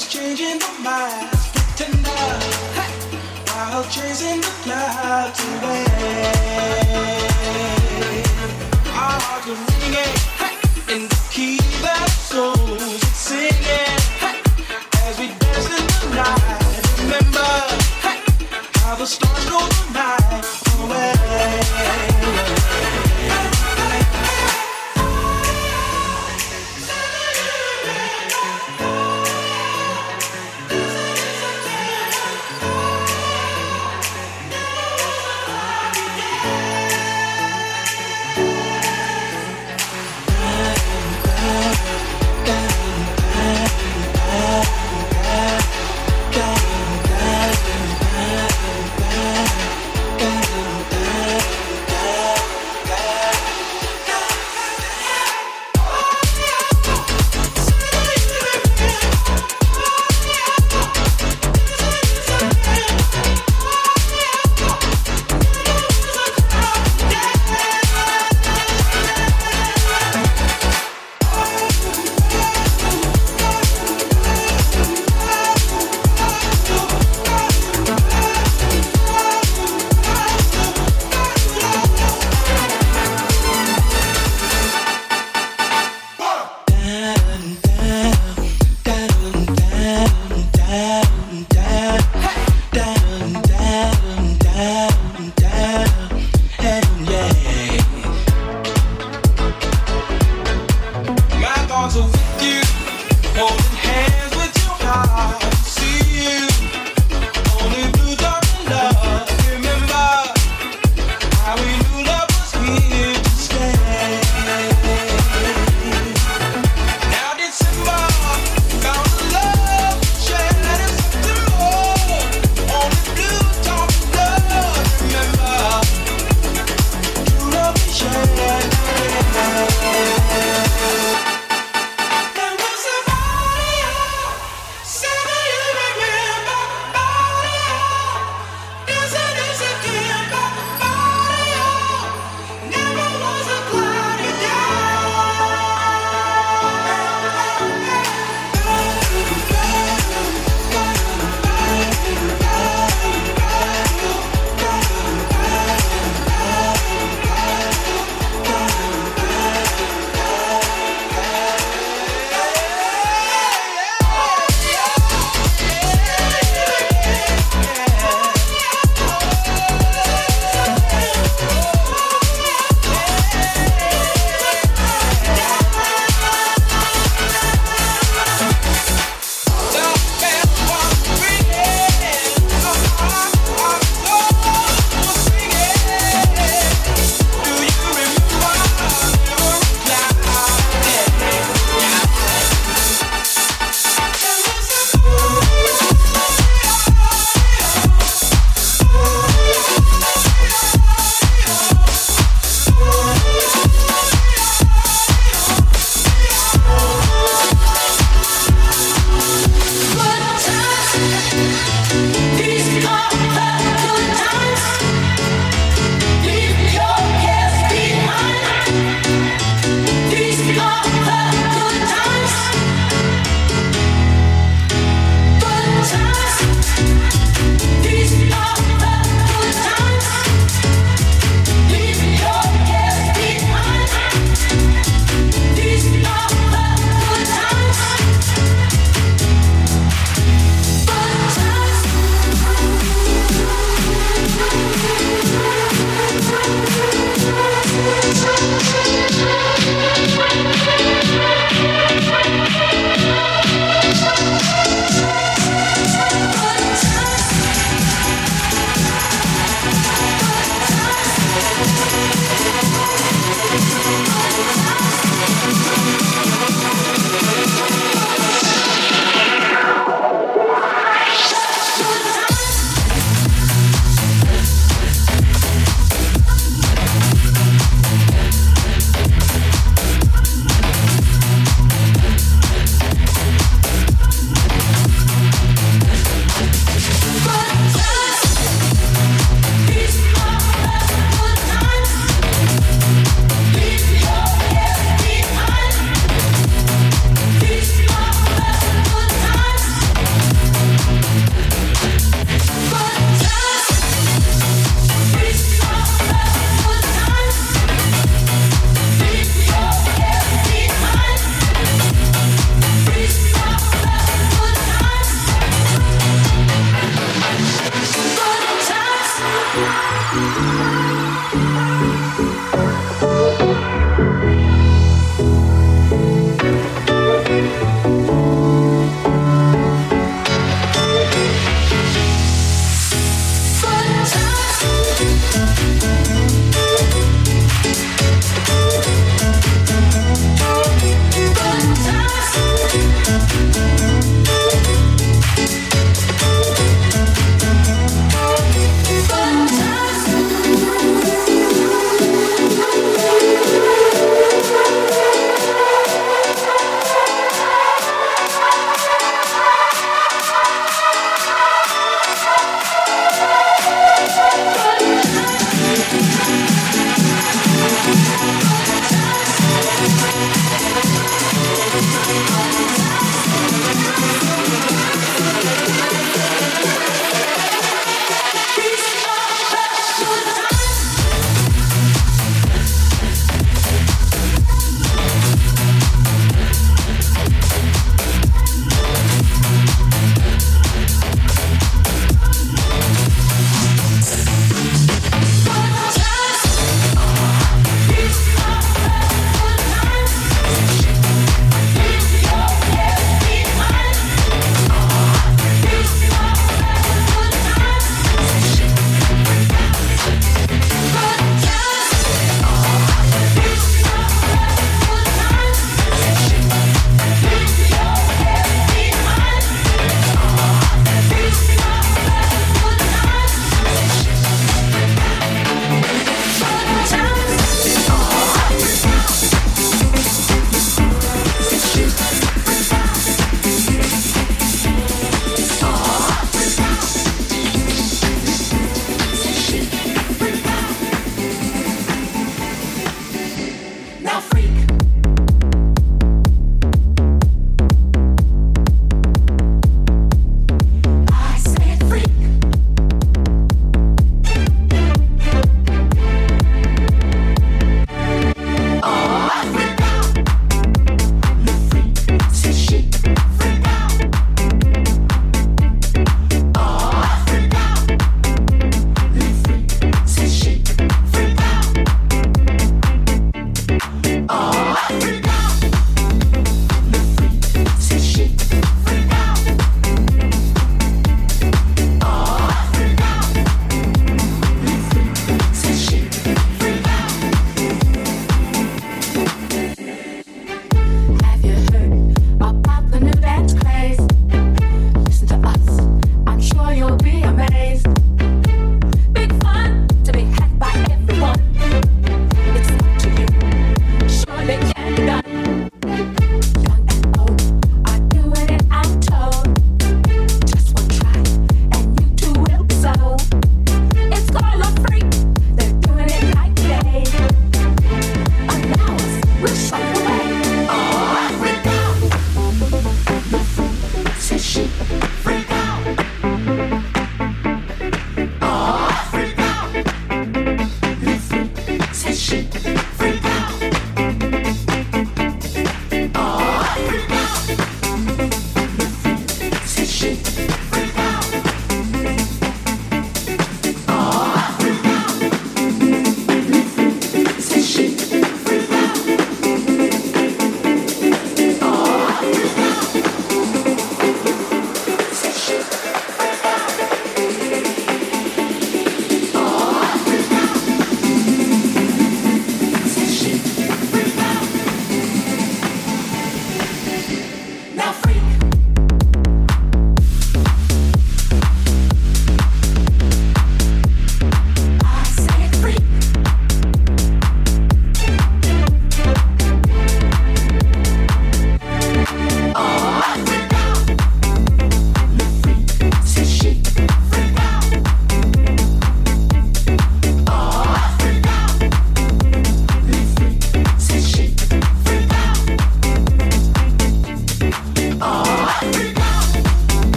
was changing the minds, pretender, hey, while chasing the clouds away. Our hearts were ringing hey, in the key that souls are singing. Hey, as we dance in the night. Remember hey, how the stars stole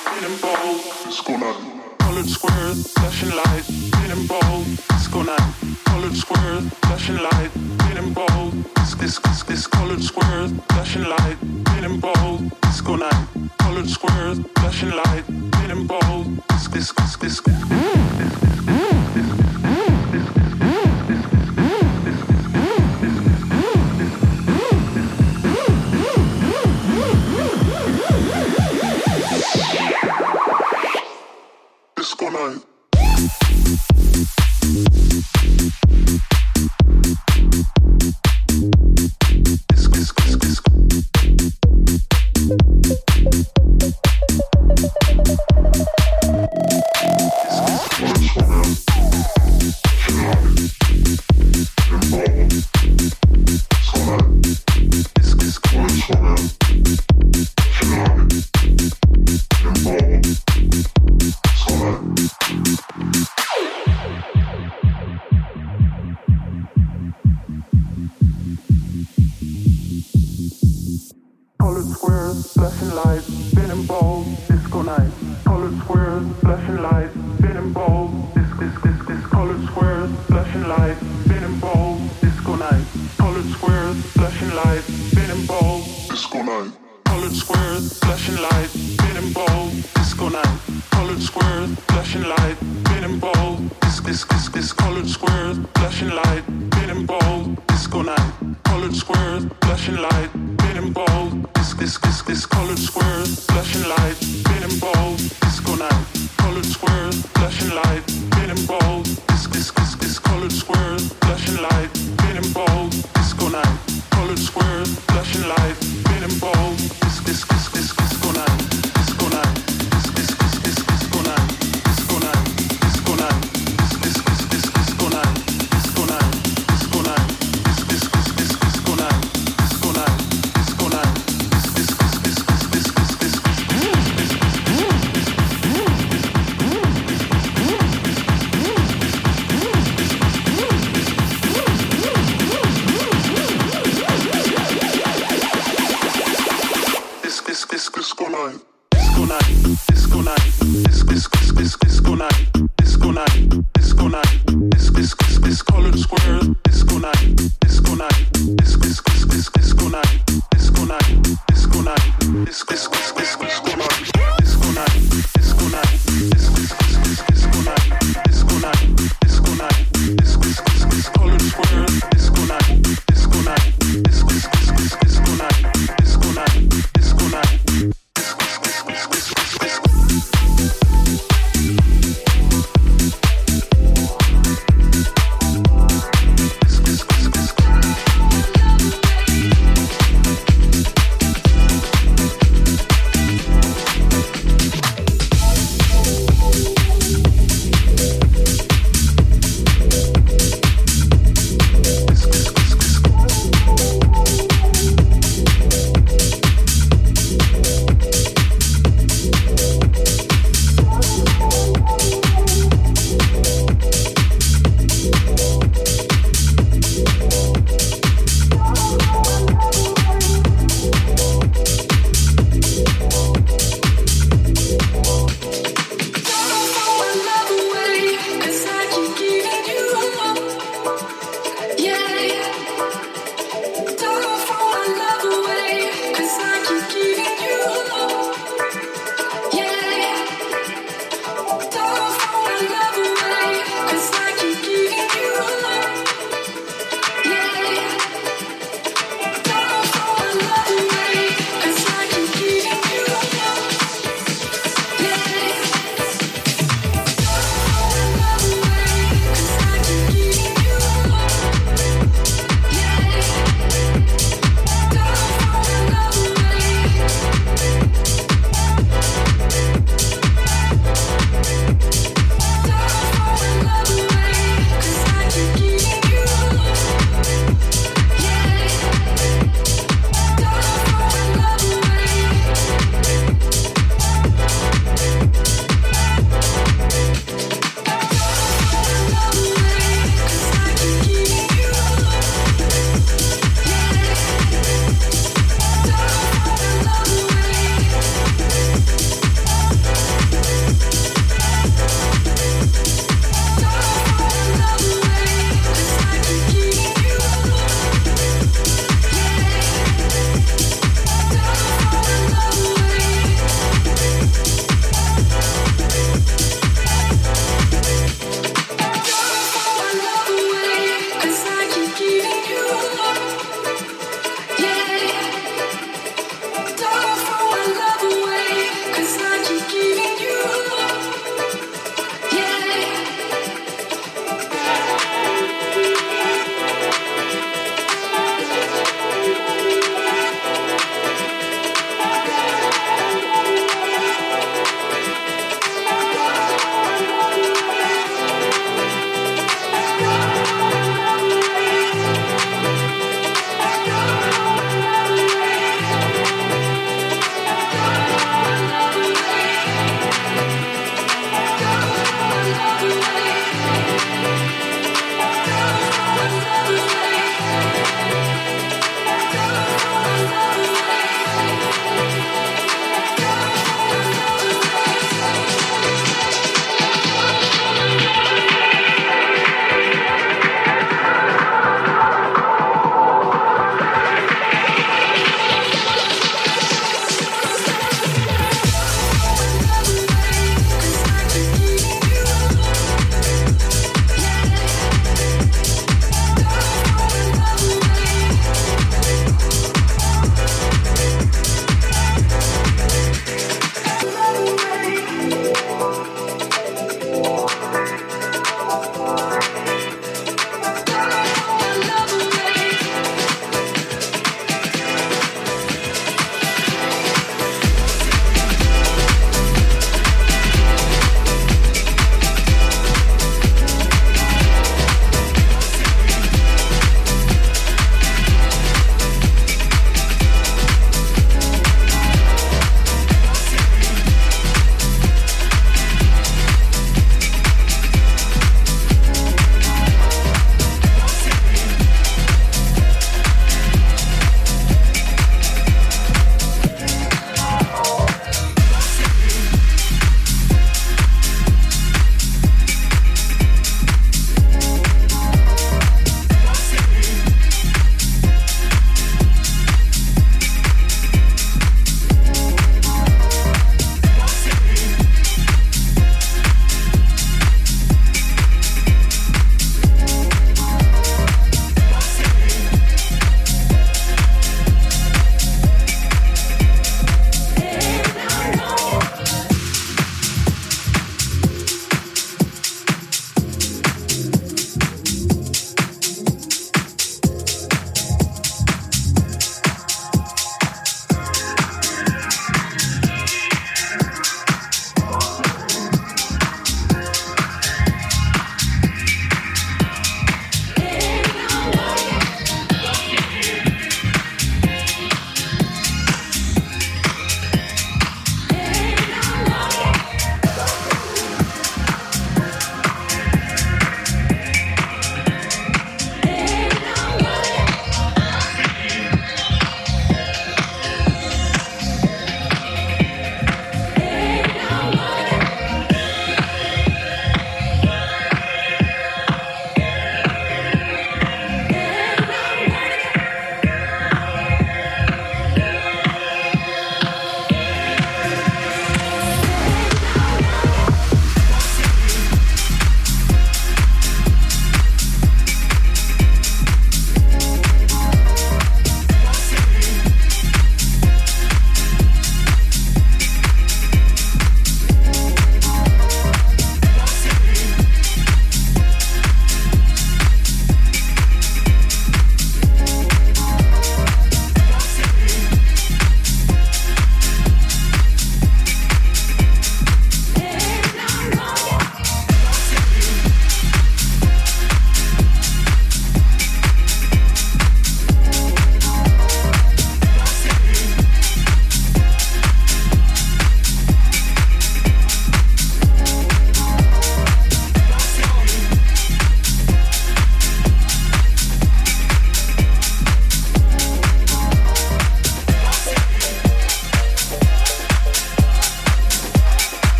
feeling bold, disco night. Colored square, flashing light, feeling bold, disco night. Colored square, flashing light, feeling bold. This, this, this, this colored square, flashing light, feeling bold, disco night. Colored square, flashing light, feeling bold. This, this, this, this. this, this, this, this.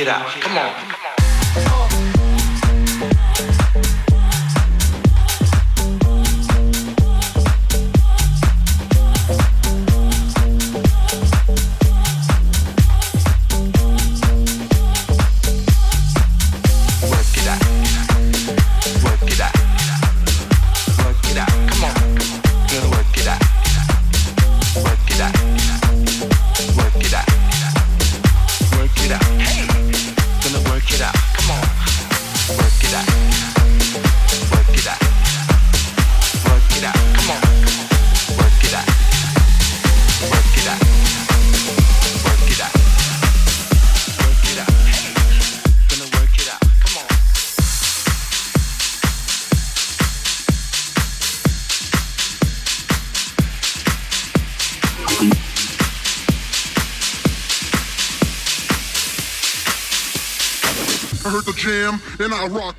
It out. Come on. Then I rock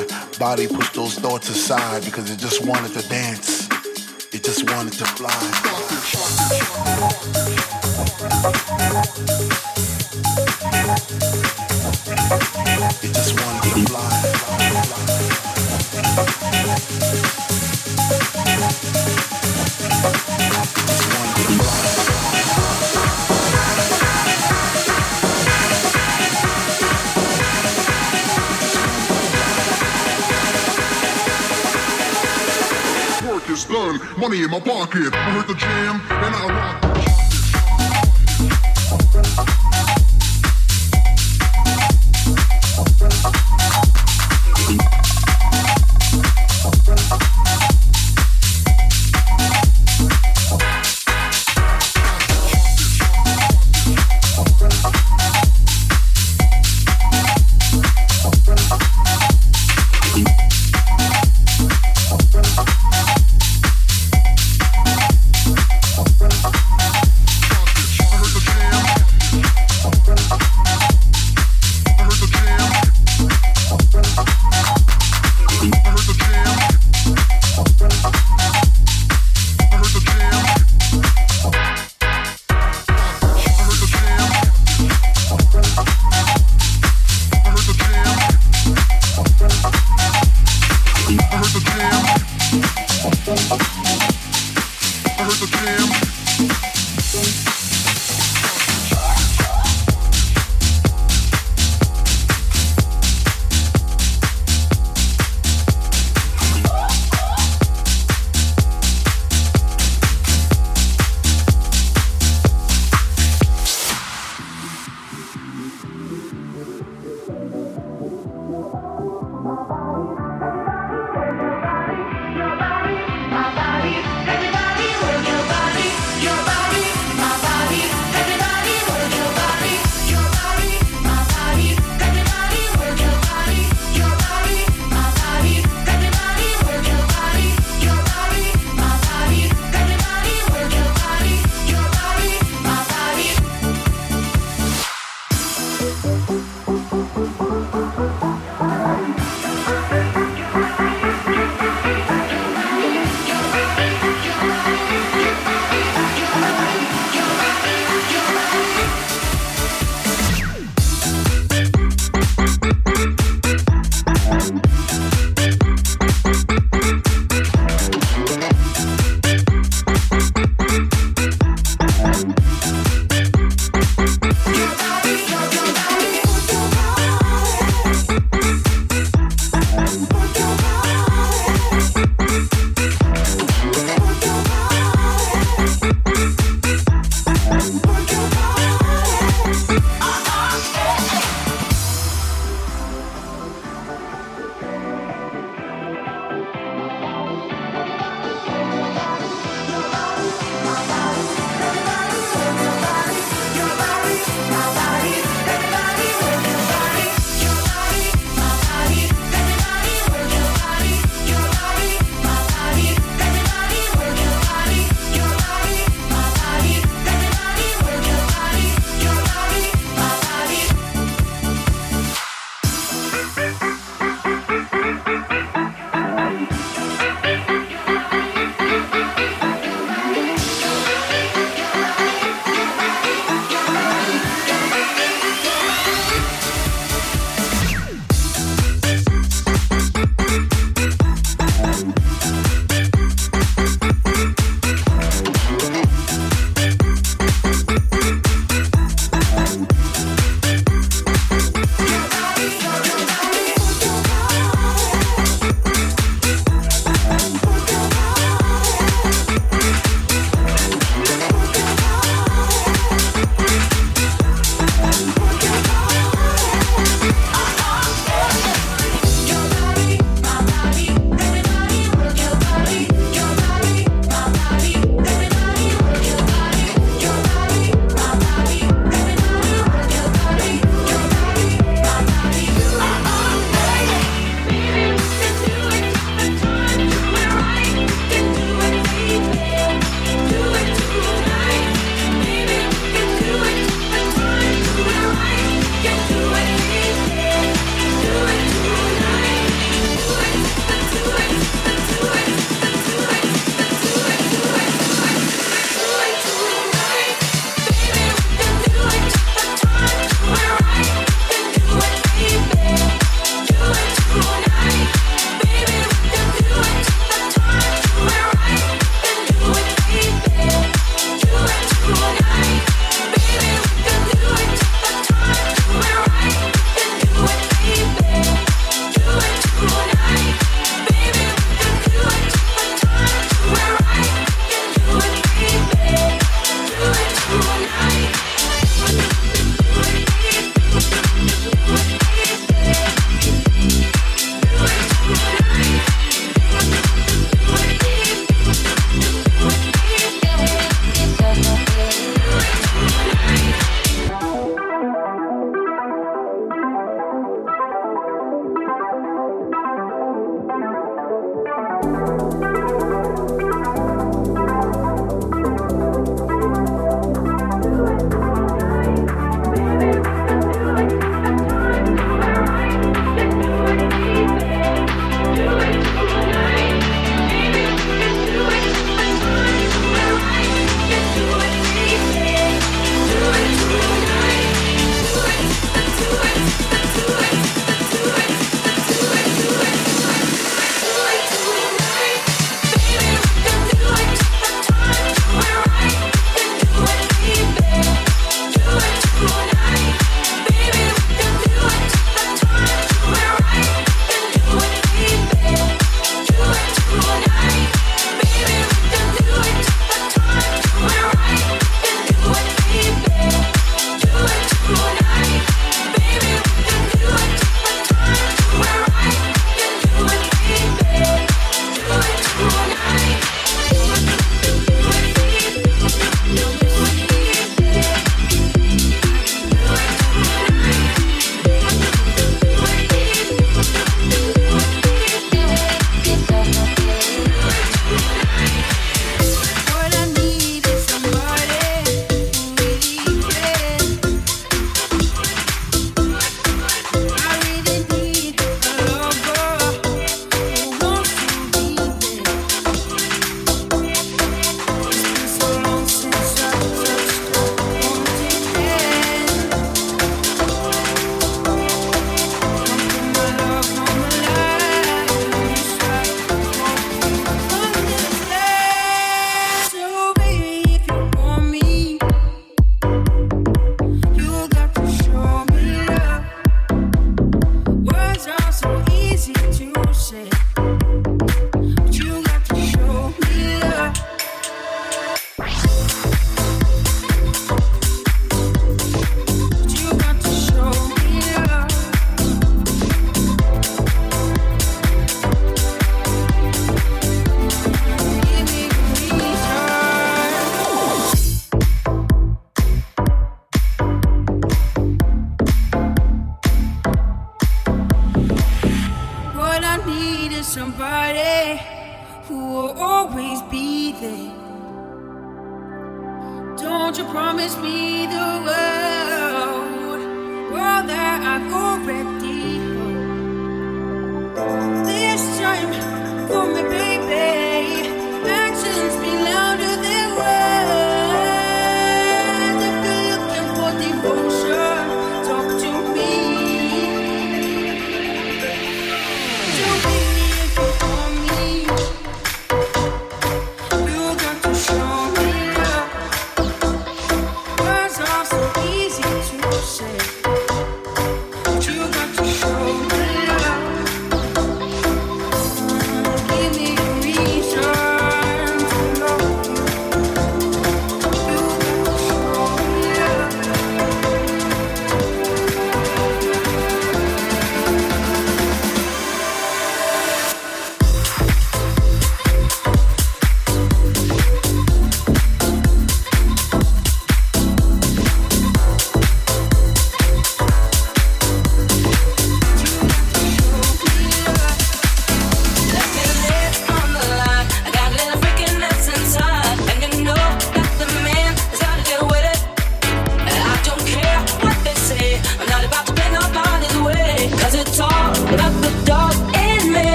it. body pushed those thoughts aside because it just wanted to dance. It just wanted to fly. Money in my pocket. I heard the jam and I rock.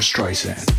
Streisand.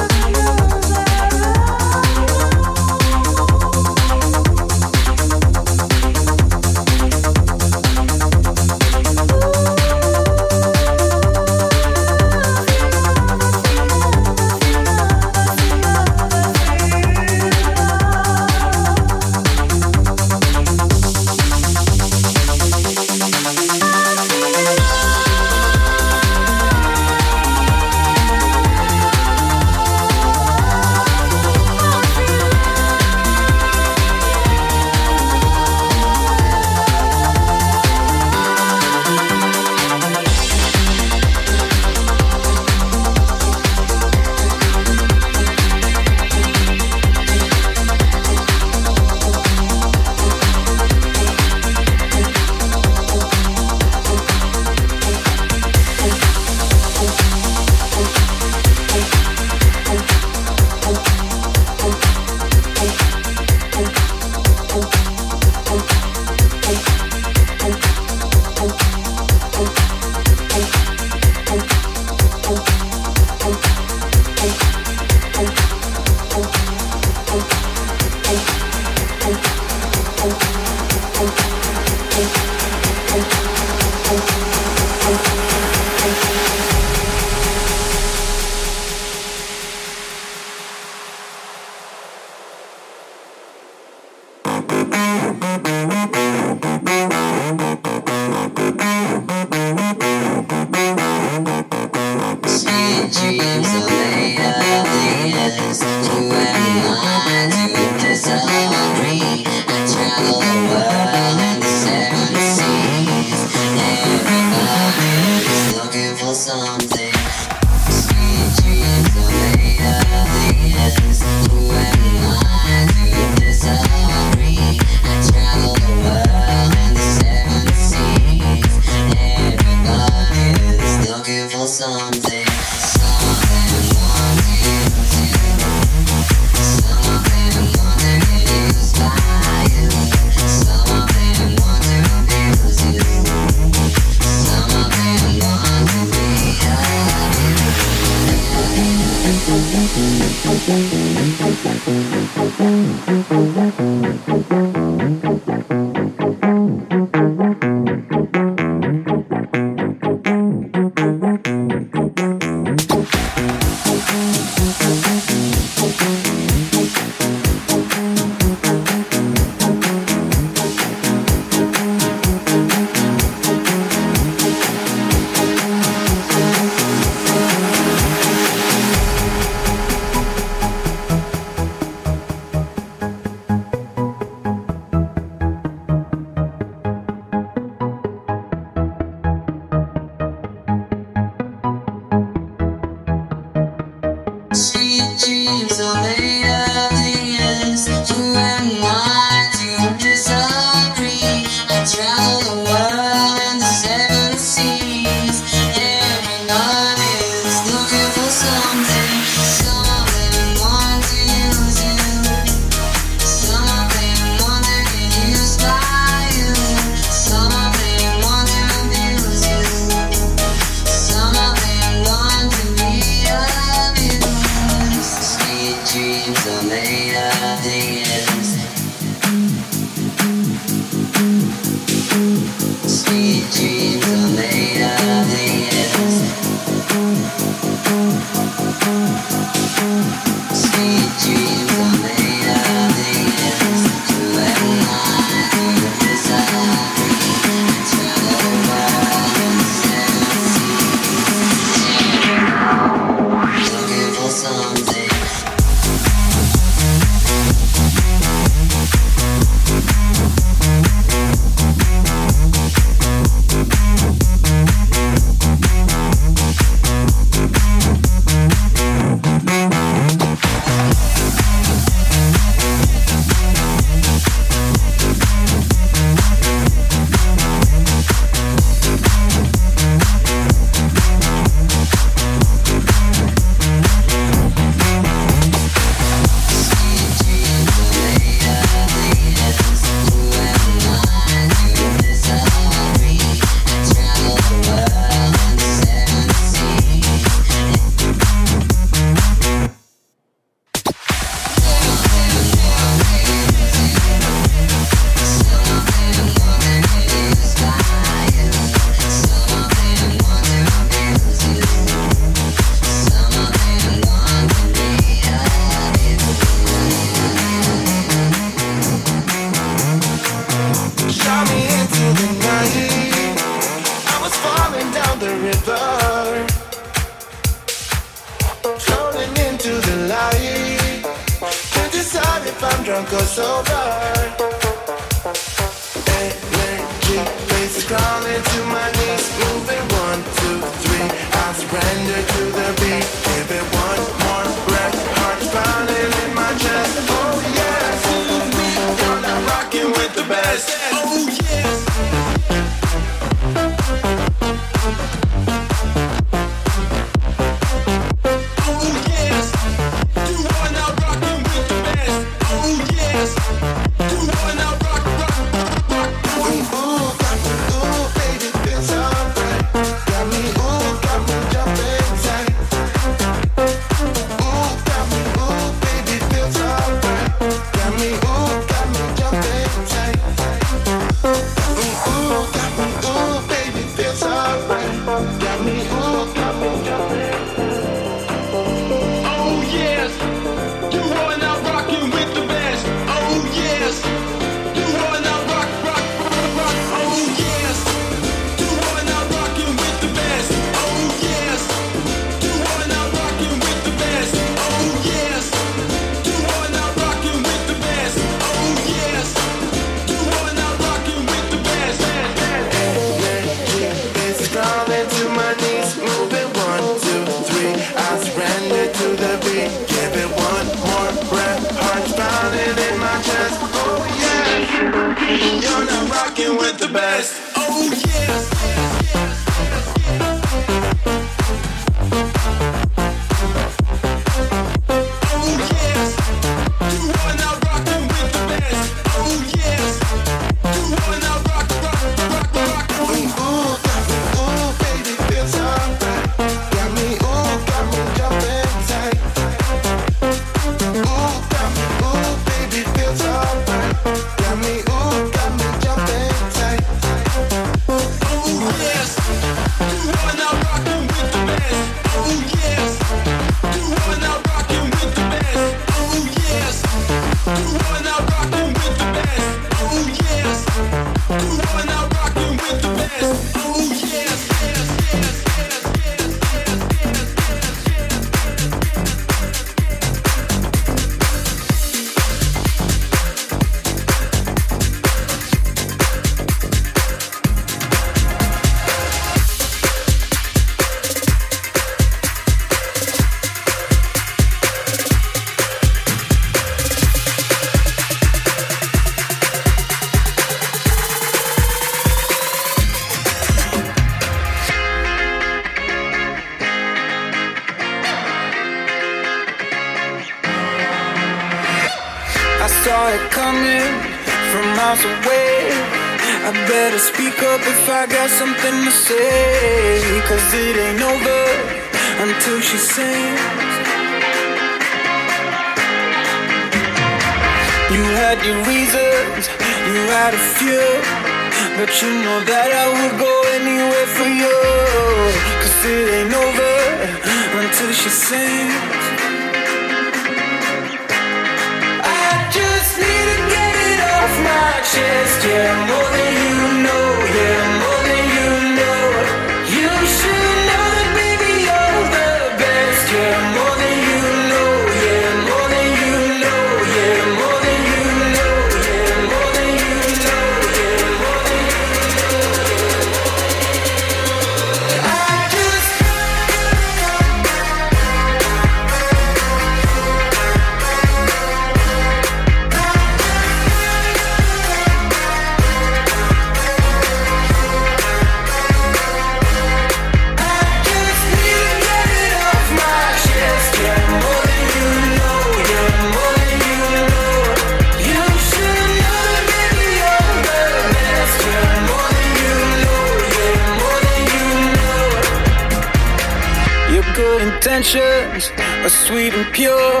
Are sweet and pure,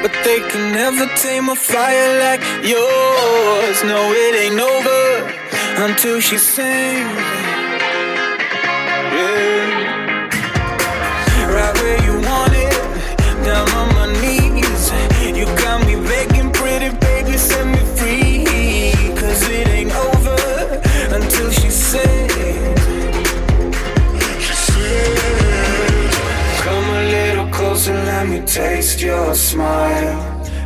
but they can never tame a fire like yours. No, it ain't over until she sings. Your smile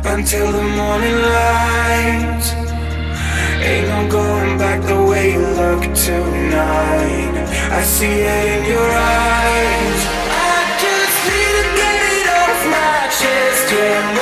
until the morning light. Ain't no going back the way you look tonight. I see it in your eyes. I just need to get it off my chest, yeah,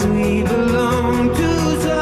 Oh,